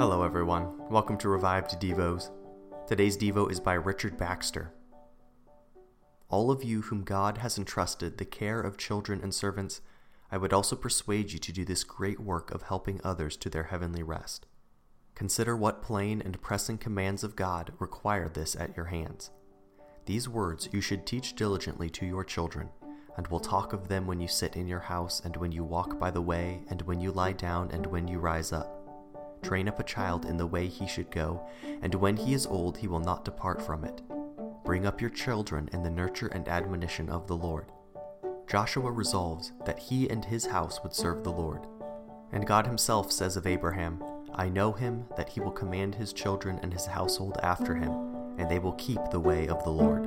Hello, everyone. Welcome to Revived Devos. Today's Devo is by Richard Baxter. All of you whom God has entrusted the care of children and servants, I would also persuade you to do this great work of helping others to their heavenly rest. Consider what plain and pressing commands of God require this at your hands. These words you should teach diligently to your children, and will talk of them when you sit in your house, and when you walk by the way, and when you lie down, and when you rise up. Train up a child in the way he should go, and when he is old, he will not depart from it. Bring up your children in the nurture and admonition of the Lord. Joshua resolves that he and his house would serve the Lord. And God himself says of Abraham, I know him that he will command his children and his household after him, and they will keep the way of the Lord.